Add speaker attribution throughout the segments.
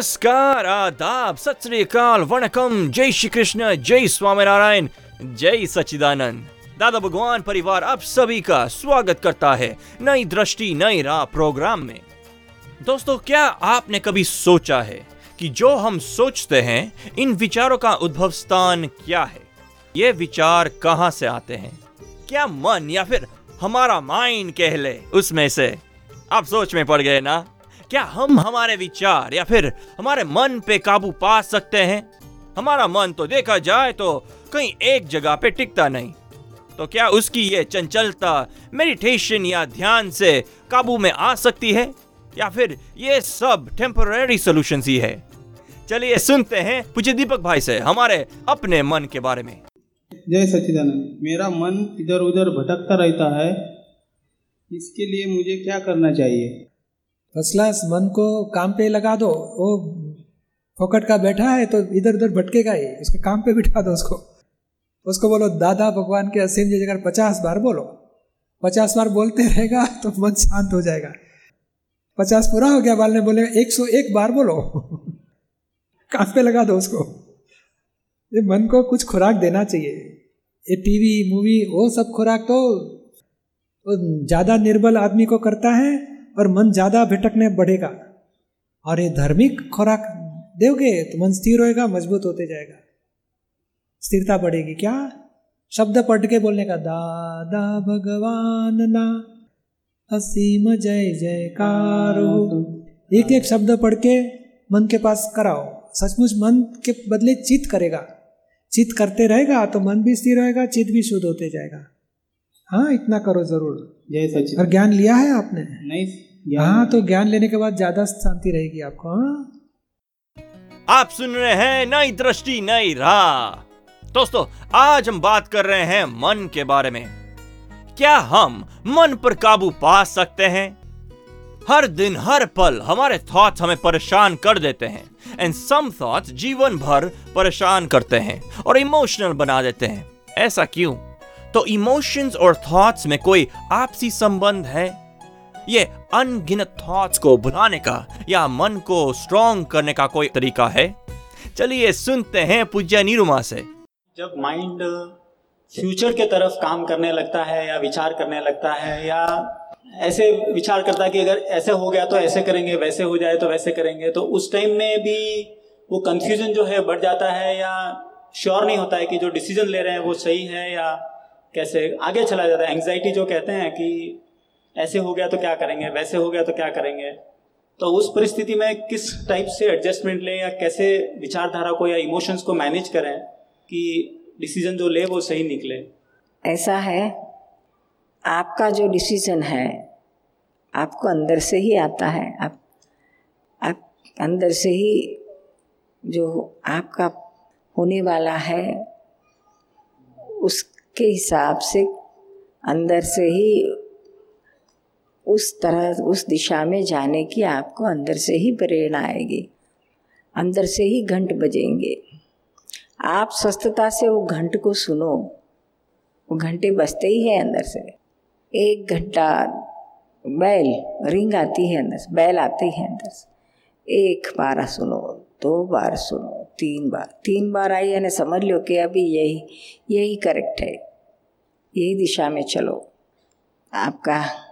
Speaker 1: नमस्कार, आदाब सत श्री अकाल वणकम, जय श्री कृष्ण जय स्वामीनारायण, जय सच्चिदानंद। दादा भगवान परिवार आप सभी का स्वागत करता है नई दृष्टि, नई राह प्रोग्राम में। दोस्तों, क्या आपने कभी सोचा है कि जो हम सोचते हैं, इन विचारों का उद्भव स्थान क्या है? ये विचार कहाँ से आते हैं? क्या मन या फिर हमारा माइंड कह ले उसमें से? आप सोच में पड़ गए ना? क्या हम हमारे विचार या फिर हमारे मन पे काबू पा सकते हैं? हमारा मन तो देखा जाए तो कहीं एक जगह पे टिकता नहीं। तो क्या उसकी ये चंचलता मेडिटेशन या ध्यान से काबू में आ सकती है? या फिर ये सब टेम्पररी सोल्यूशन ही है? चलिए सुनते हैं पूज्य दीपक भाई से हमारे अपने मन के बारे में।
Speaker 2: जय सच्चिदानंद। मेरा मन इधर उधर भटकता रहता है। इसके लिए मुझे क्या करना चाहिए?
Speaker 3: फ़र्स्ट क्लास मन को काम पे लगा दो वो फोकट का बैठा है तो इधर उधर भटकेगा ही उसके काम पे बिठा दो उसको। उसको बोलो, दादा, भगवान के असीम जी जगह पचास बार बोलो। पचास बार बोलते रहेगा तो मन शांत हो जाएगा। पचास पूरा हो गया, बाल ने बोले, एक सौ एक बार बोलो। काम पे लगा दो उसको। ये मन को कुछ खुराक देना चाहिए। ये टीवी, मूवी, वो सब खुराक तो वो ज़्यादा निर्बल आदमी को करता है और मन ज़्यादा भटकने बढ़ेगा। और ये धार्मिक खुराक दोगे तो मन स्थिर होएगा मज़बूत होते जाएगा। स्थिरता बढ़ेगी। क्या? शब्द पढ़ के बोलने का दादा भगवान ना असीम जय जयकार। एक एक शब्द पढ़ के मन के पास कराओ। सचमुच मन के बदले चित करेगा। चित करते रहेगा तो मन भी स्थिर रहेगा चित भी शुद्ध होते जाएगा। हाँ इतना करो ज़रूर।
Speaker 2: जय
Speaker 3: सच
Speaker 2: और
Speaker 3: ज्ञान लिया है आपने?
Speaker 2: नहीं।
Speaker 3: हाँ तो ज्ञान लेने के बाद ज़्यादा शांति रहेगी आपको हाँ?
Speaker 1: आप सुन रहे हैं नई दृष्टि नई राह। दोस्तों आज हम बात कर रहे हैं मन के बारे में। क्या हम मन पर काबू पा सकते हैं? हर दिन हर पल हमारे थॉट्स हमें परेशान कर देते हैं। एंड सम थॉट्स जीवन भर परेशान करते हैं और इमोशनल बना देते हैं। ऐसा क्यों? तो इमोशंस और थॉट्स में कोई आपसी संबंध है? ये अनगिनत थॉट्स को भुलाने का या मन को स्ट्रॉन्ग करने का कोई तरीका है? चलिए सुनते हैं पूज्य निरुमा से।
Speaker 4: जब माइंड फ्यूचर के तरफ़ काम करने लगता है या विचार करने लगता है या ऐसे विचार करता है कि अगर ऐसे हो गया तो ऐसे करेंगे, वैसे हो जाए तो वैसे करेंगे तो उस टाइम में भी वो कंफ्यूजन जो है बढ़ जाता है या श्योर नहीं होता है कि जो डिसीज़न ले रहे हैं वो सही है या कैसे आगे चला जाता है। एंग्जाइटी जो कहते हैं कि ऐसे हो गया तो क्या करेंगे, वैसे हो गया तो क्या करेंगे? तो उस परिस्थिति में किस टाइप से एडजस्टमेंट लें या कैसे विचारधारा को या इमोशंस को मैनेज करें कि डिसीज़न जो ले वो सही निकले?
Speaker 5: ऐसा है, आपका जो डिसीज़न है, आपको अंदर से ही आता है। आप आप अंदर से ही जो आपका होने वाला है, उसके हिसाब से अंदर से ही उस तरह, उस दिशा में जाने की आपको अंदर से ही प्रेरणा आएगी। अंदर से ही घंट बजेंगे। आप स्वस्थता से वो घंट को सुनो। वो घंटे बजते ही है अंदर से। एक घंटा बैल, रिंग आती है अंदर से, बैल आते ही अंदर से। एक बार सुनो, दो बार सुनो, तीन बार। तीन बार आई यानी समझ लो कि अभी यही यही करेक्ट है। यही दिशा में चलो। आपका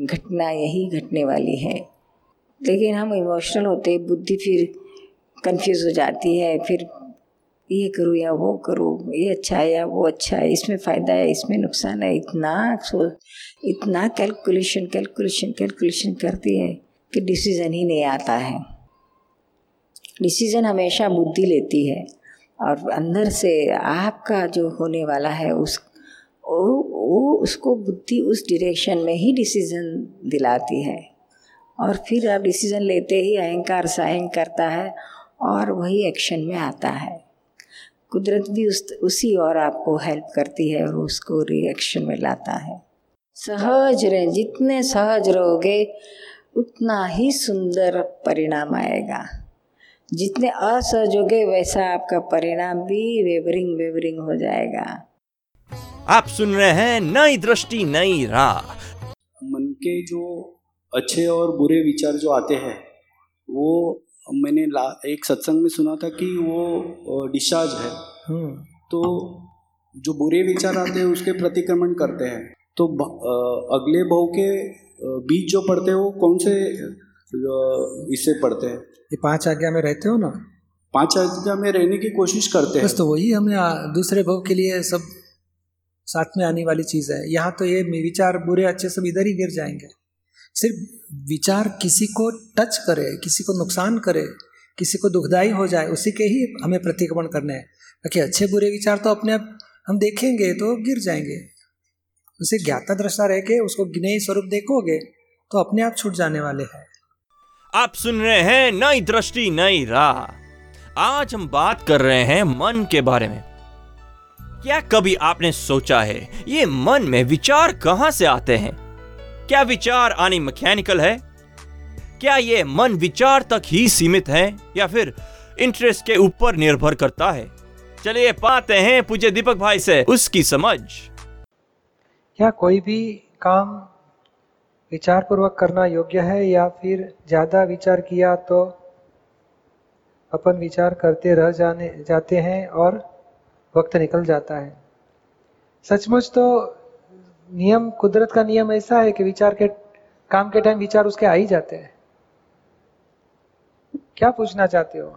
Speaker 5: घटना यही घटने वाली है। लेकिन हम इमोशनल होते, बुद्धि फिर कंफ्यूज हो जाती है, फिर ये करूँ या वो करूँ, ये अच्छा है या वो अच्छा है, इसमें फ़ायदा है, इसमें नुकसान है, इतना सो, इतना कैलकुलेशन कैलकुलेशन कैलकुलेशन करती है कि डिसीज़न ही नहीं आता है। डिसीज़न हमेशा बुद्धि लेती है और अंदर से आपका जो होने वाला है उस वो वो उसको बुद्धि उस डिरेक्शन में ही डिसीज़न दिलाती है। और फिर आप डिसीज़न लेते ही अहंकार साहंग करता है और वही एक्शन में आता है। कुदरत भी उस, उसी और आपको हेल्प करती है और उसको रिएक्शन में लाता है। सहज रहे, जितने सहज रहोगे, उतना ही सुंदर परिणाम आएगा। जितने असहज होगे, वैसा आपका परिणाम भी वेवरिंग वेवरिंग हो जाएगा।
Speaker 1: आप सुन रहे हैं नई दृष्टि नई राह।
Speaker 6: मन के जो अच्छे और बुरे विचार जो आते हैं वो मैंने ला एक सत्संग में सुना था कि वो डिस्चार्ज है।
Speaker 3: हम्म।
Speaker 6: तो जो बुरे विचार आते हैं उसके प्रतिक्रमण करते हैं। तो अगले भाव के बीज जो पढ़ते हैं वो कौन से इससे पढ़ते हैं?
Speaker 3: ये पाँच आज्ञा में रहते हो ना?
Speaker 6: पाँच आज्ञा में रहने की कोशिश करते हैं।
Speaker 3: बस तो वही हमें आ- दूसरे भाव के लिए सब साथ में आने वाली चीज़ है। यहाँ तो ये विचार बुरे अच्छे सब इधर ही गिर जाएँगे। सिर्फ़ विचार किसी को टच करे, किसी को नुकसान करे, किसी को दुखदाई हो जाए, उसी के ही हमें प्रतिक्रमण करने हैं। बाकी अच्छे बुरे विचार तो अपने आप हम देखेंगे तो गिर जाएँगे। उसे ज्ञाता दृष्टा रह के उसको ज्ञेय स्वरूप देखोगे तो अपने आप छूट जाने वाले हैं।
Speaker 1: आप सुन रहे हैं नई दृष्टि, नई राह। आज हम बात कर रहे हैं मन के बारे में। क्या कभी आपने सोचा है, ये मन में विचार कहाँ से आते हैं? क्या विचार आनी मैकेनिकल है? क्या ये मन विचार तक ही सीमित है, या फिर इंटरेस्ट के ऊपर निर्भर करता है? चलिए पाते हैं पूज्य दीपक भाई से उसकी समझ।
Speaker 3: क्या कोई भी काम विचार पूर्वक करना योग्य है, या फिर ज़्यादा विचार किया तो अपन विचार करते रह जाने, जाते हैं और वक्त निकल जाता है। सचमुच तो नियम कुदरत का नियम ऐसा है कि विचार के काम के टाइम विचार उसके आ ही जाते हैं। क्या पूछना चाहते हो?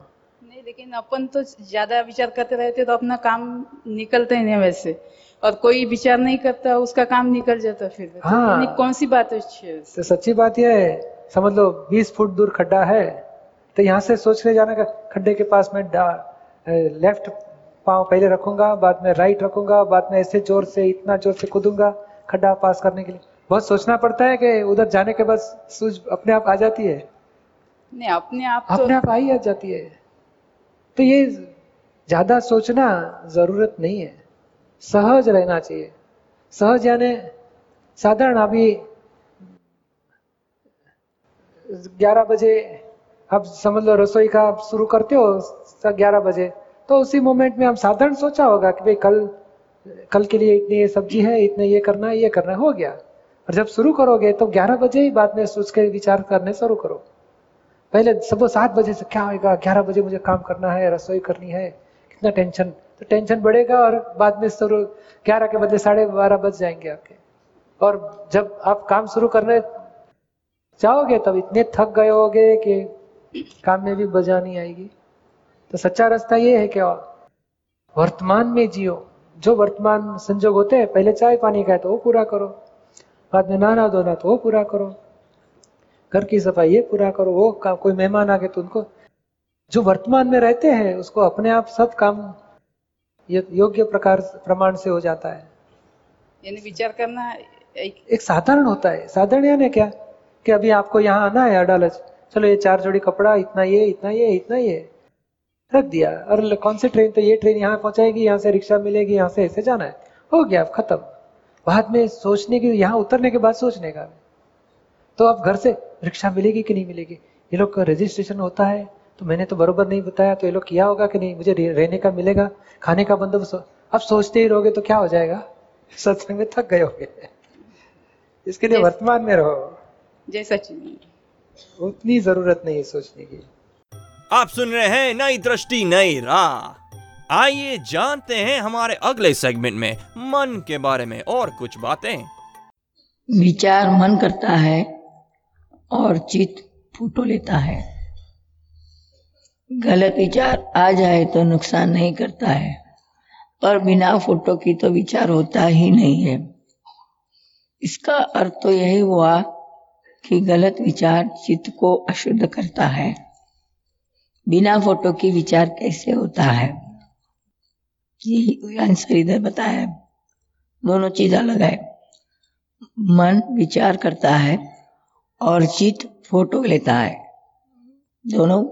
Speaker 7: नहीं लेकिन अपन तो ज़्यादा विचार करते रहते तो अपना काम निकलता ही नहीं वैसे। और कोई विचार नहीं करता उसका काम निकल जाता फिर। तो
Speaker 3: हाँ।
Speaker 7: नहीं, कौन सी बात अच्छी है
Speaker 3: तो सच्ची बात यह है समझ लो 20 फुट दूर खड्डा है तो यहाँ से सोच के जाना खड्डे के पास में लेफ़्ट पाँव पहले रखूँगा बाद में राइट रखूँगा बाद में ऐसे ज़ोर से इतना ज़ोर से कूदूँगा खड्डा पास करने के लिए। बहुत सोचना पड़ता है कि उधर जाने के बाद सूझ अपने आप आ जाती है।
Speaker 7: नहीं अपने आप तो
Speaker 3: अपने आप आ ही आ जाती है। तो ये ज़्यादा सोचना ज़रूरत नहीं है। सहज रहना चाहिए। सहज यानी साधारण अभी ग्यारह बजे अब समझ लो रसोई का शुरू करते हो ग्यारह बजे। तो उसी मोमेंट में हम साधारण सोचा होगा कि भाई कल कल के लिए इतनी ये सब्ज़ी है, इतने ये करना है, ये करना है, हो गया। और जब शुरू करोगे तो ग्यारह बजे ही बाद में सोच के विचार करने शुरू करो। पहले सुबह सात बजे से क्या होगा ग्यारह बजे मुझे काम करना है, रसोई करनी है, कितना टेंशन तो टेंशन बढ़ेगा और बाद में शुरू, ग्यारह के बदले साढ़े बारह बज जाएँगे आपके। और जब आप काम शुरू करने जाओगे तब इतने थक गए होगे कि काम में भी बजा नहीं आएगी। तो सच्चा रास्ता ये है क्या वर्तमान में जियो। जो वर्तमान संजोग होते हैं पहले चाय पानी का है तो वो पूरा करो। बाद में नहाना धोना तो वो पूरा करो। घर की सफ़ाई ये पूरा करो वो काम कोई मेहमान आ गए तो उनको जो वर्तमान में रहते हैं उसको अपने आप सब काम योग्य प्रकार प्रमाण से हो जाता है।
Speaker 7: यानी विचार करना एक
Speaker 3: एक साधारण होता है। साधारण यानी क्या? कि अभी आपको यहाँ आना है अडालज। चलो ये चार जोड़ी कपड़ा इतना ये इतना ये इतना ये। रख दिया। और कौन सी ट्रेन तो ये ट्रेन यहाँ पहुंचाएगी यहाँ से रिक्शा मिलेगी यहाँ से ऐसे जाना है। हो गया अब खत्म। बाद में सोचने की यहाँ उतरने के बाद सोचने का। तो अब घर से रिक्शा मिलेगी कि नहीं मिलेगी? ये लोग का रजिस्ट्रेशन होता है तो मैंने तो बरोबर नहीं बताया तो ये लोग किया होगा कि नहीं? मुझे रहने का मिलेगा खाने का बंदोबस्त अब सोचते ही रहोगे तो क्या हो जाएगा? सत्संग में थक गए होगे। इसके लिए वर्तमान में रहो।
Speaker 7: जय सचिन
Speaker 3: उतनी ज़रूरत नहीं है सोचने की।
Speaker 1: आप सुन रहे हैं नई दृष्टि, नई राह। आइए जानते हैं हमारे अगले सेगमेंट में, मन के बारे में और कुछ बातें।
Speaker 8: विचार मन करता है और चित फ़ोटो लेता है। गलत विचार आ जाए तो नुकसान नहीं करता है और बिना फ़ोटो की तो विचार होता ही नहीं है। इसका अर्थ तो यही हुआ कि गलत विचार चित्त को अशुद्ध करता है। बिना फ़ोटो की विचार कैसे होता है? यही आंसर इधर बताया। दोनों चीज़ अलग है। मन विचार करता है और चित फ़ोटो लेता है। दोनों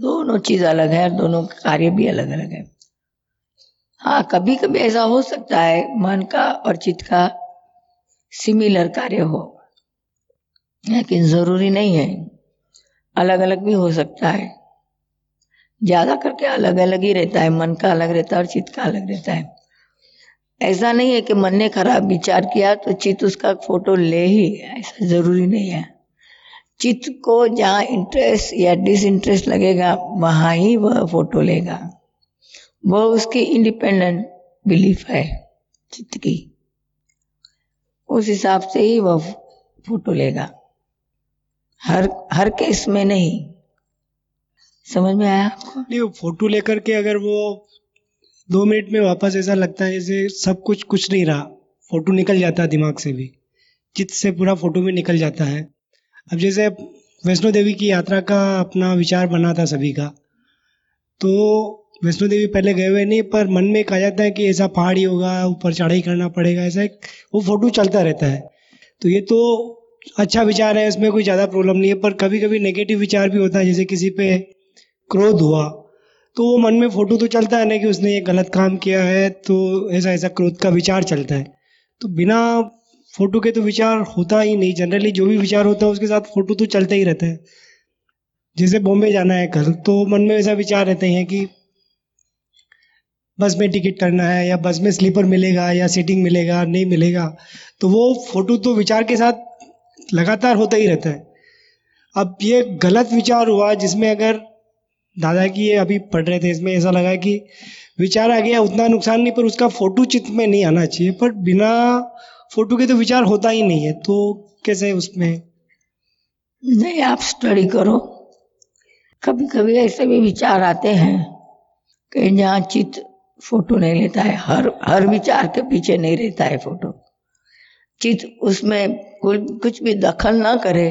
Speaker 8: दोनों चीज़ अलग है और दोनों कार्य भी अलग अलग है। हाँ कभी कभी ऐसा हो सकता है मन का और चित्त का सिमिलर कार्य हो। लेकिन ज़रूरी नहीं है। अलग अलग भी हो सकता है। ज़्यादा करके अलग अलग ही रहता है। मन का अलग रहता है और चित्त का अलग रहता है। ऐसा नहीं है कि मन ने खराब विचार किया तो चित्त उसका फ़ोटो ले ही ऐसा ज़रूरी नहीं है। चित्त को जहाँ इंटरेस्ट या डिसइंटरेस्ट लगेगा, वहाँ ही वह फ़ोटो लेगा। वह उसकी इंडिपेंडेंट बिलीफ है चित्त की। उस हिसाब से ही वह फ़ोटो लेगा। हर हर केस में नहीं। समझ में आया आपको?
Speaker 9: नहीं, वो फ़ोटो लेकर के अगर वो दो मिनट में वापस ऐसा लगता है जैसे सब कुछ कुछ नहीं रहा। फ़ोटो निकल जाता है दिमाग से भी। चित्त से पूरा फ़ोटो भी निकल जाता है। अब जैसे वैष्णो देवी की यात्रा का अपना विचार बना था सभी का तो वैष्णो देवी पहले गए हुए नहीं, पर मन में कहा जाता है कि ऐसा पहाड़ी होगा, ऊपर चढ़ाई करना पड़ेगा, ऐसा एक वो फ़ोटो चलता रहता है। तो ये तो अच्छा विचार है, इसमें कोई ज़्यादा प्रॉब्लम नहीं है, पर कभी कभी नेगेटिव विचार भी होता है, जैसे किसी पे क्रोध हुआ। तो वो मन में फ़ोटो तो चलता है ना कि उसने ये गलत काम किया है तो ऐसा ऐसा क्रोध का विचार चलता है। तो बिना फ़ोटो के तो विचार होता ही नहीं। जनरली जो भी विचार होता है, उसके साथ फ़ोटो तो चलता ही रहता है। जैसे बॉम्बे जाना है कल तो मन में ऐसा विचार रहते हैं कि बस में टिकट करना है, या बस में स्लीपर मिलेगा, या सीटिंग मिलेगा, नहीं मिलेगा। तो वो फ़ोटो तो विचार के साथ लगातार होता ही रहता है। अब ये गलत विचार हुआ, जिसमें अगर दादा की ये अभी पढ़ रहे थे, इसमें ऐसा लगा कि विचार आ गया, उतना नुकसान नहीं, पर उसका फ़ोटो चित्त में नहीं आना चाहिए, पर बिना फ़ोटो के तो विचार होता ही नहीं है तो कैसे उसमें?
Speaker 8: नहीं, आप स्टडी करो। कभी कभी ऐसे भी विचार आते हैं कि जहाँ चित्त फ़ोटो नहीं लेता है, हर हर विचार के पीछे नहीं रहता है फ़ोटो चित्त उसमें कुछ भी दखल ना करे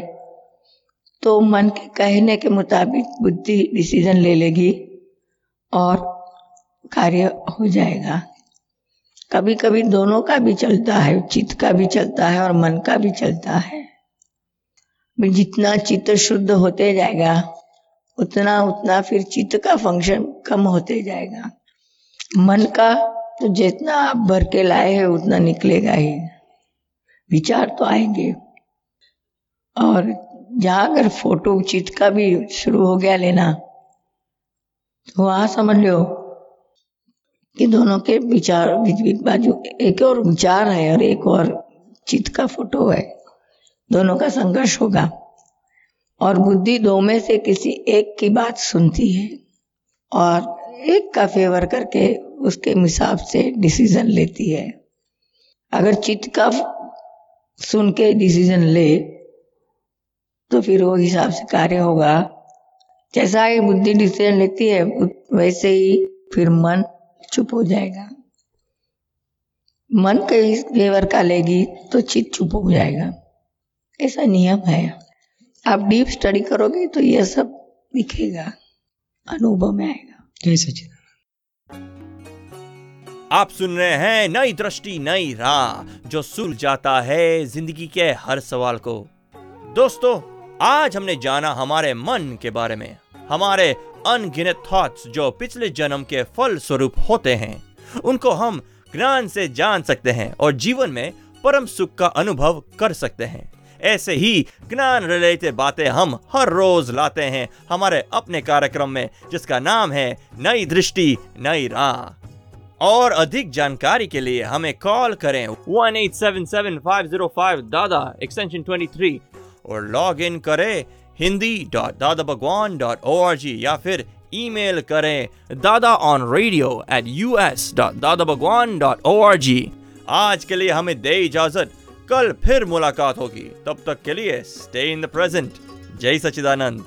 Speaker 8: तो मन के कहने के मुताबिक बुद्धि डिसीज़न ले लेगी और कार्य हो जाएगा। कभी कभी दोनों का भी चलता है, चित्त का भी चलता है और मन का भी चलता है। जितना चित्त शुद्ध होते जाएगा, उतना उतना फिर चित्त का फ़ंक्शन कम होते जाएगा। मन का तो जितना आप भर के लाए हैं, उतना निकलेगा ही। विचार तो आएँगे। और जहाँ अगर फ़ोटो चित्त का भी शुरू हो गया लेना तो वहाँ समझ लो कि दोनों के विचार बाजू, एक और विचार है और एक और चित का फ़ोटो है। दोनों का संघर्ष होगा। और बुद्धि दो में से किसी एक की बात सुनती है और एक का फेवर करके उसके हिसाब से डिसीज़न लेती है। अगर चित्त का सुन के डिसीज़न ले तो फिर वो हिसाब से कार्य होगा। जैसा ही बुद्धि डिसीज़न लेती है वैसे ही फिर मन चुप हो जाएगा। मन के फेवर का लेगी तो चित चुप हो जाएगा। ऐसा नियम है। आप डीप स्टडी करोगे तो यह सब दिखेगा अनुभव में आएगा।
Speaker 9: जय सचिन
Speaker 1: आप सुन रहे हैं नई दृष्टि नई राह जो सुल जाता है ज़िंदगी के हर सवाल को। दोस्तों आज हमने जाना हमारे मन के बारे में, हमारे अनगिनत थॉट्स जो पिछले जन्म के फल स्वरूप होते हैं, उनको हम ज्ञान से जान सकते हैं और जीवन में परम सुख का अनुभव कर सकते हैं। ऐसे ही ज्ञान रिलेटेड बातें हम हर रोज लाते हैं हमारे अपने कार्यक्रम में, जिसका नाम है नई दृष्टि, नई राह। और अधिक जानकारी के लिए हमें कॉल करें one eight seven seven five zero five दादा एक्सटेंशन ट्वेंटी थ्री और लॉग इन करें Hindi dot Dada Bhagwan dot O R G या फिर ईमेल करें Dada on radio at U S dot Dada Bhagwan dot O R G आज के लिए हमें दे इजाज़त। कल फिर मुलाकात होगी। तब तक के लिए स्टे इन द प्रेजेंट जय सचिदानंद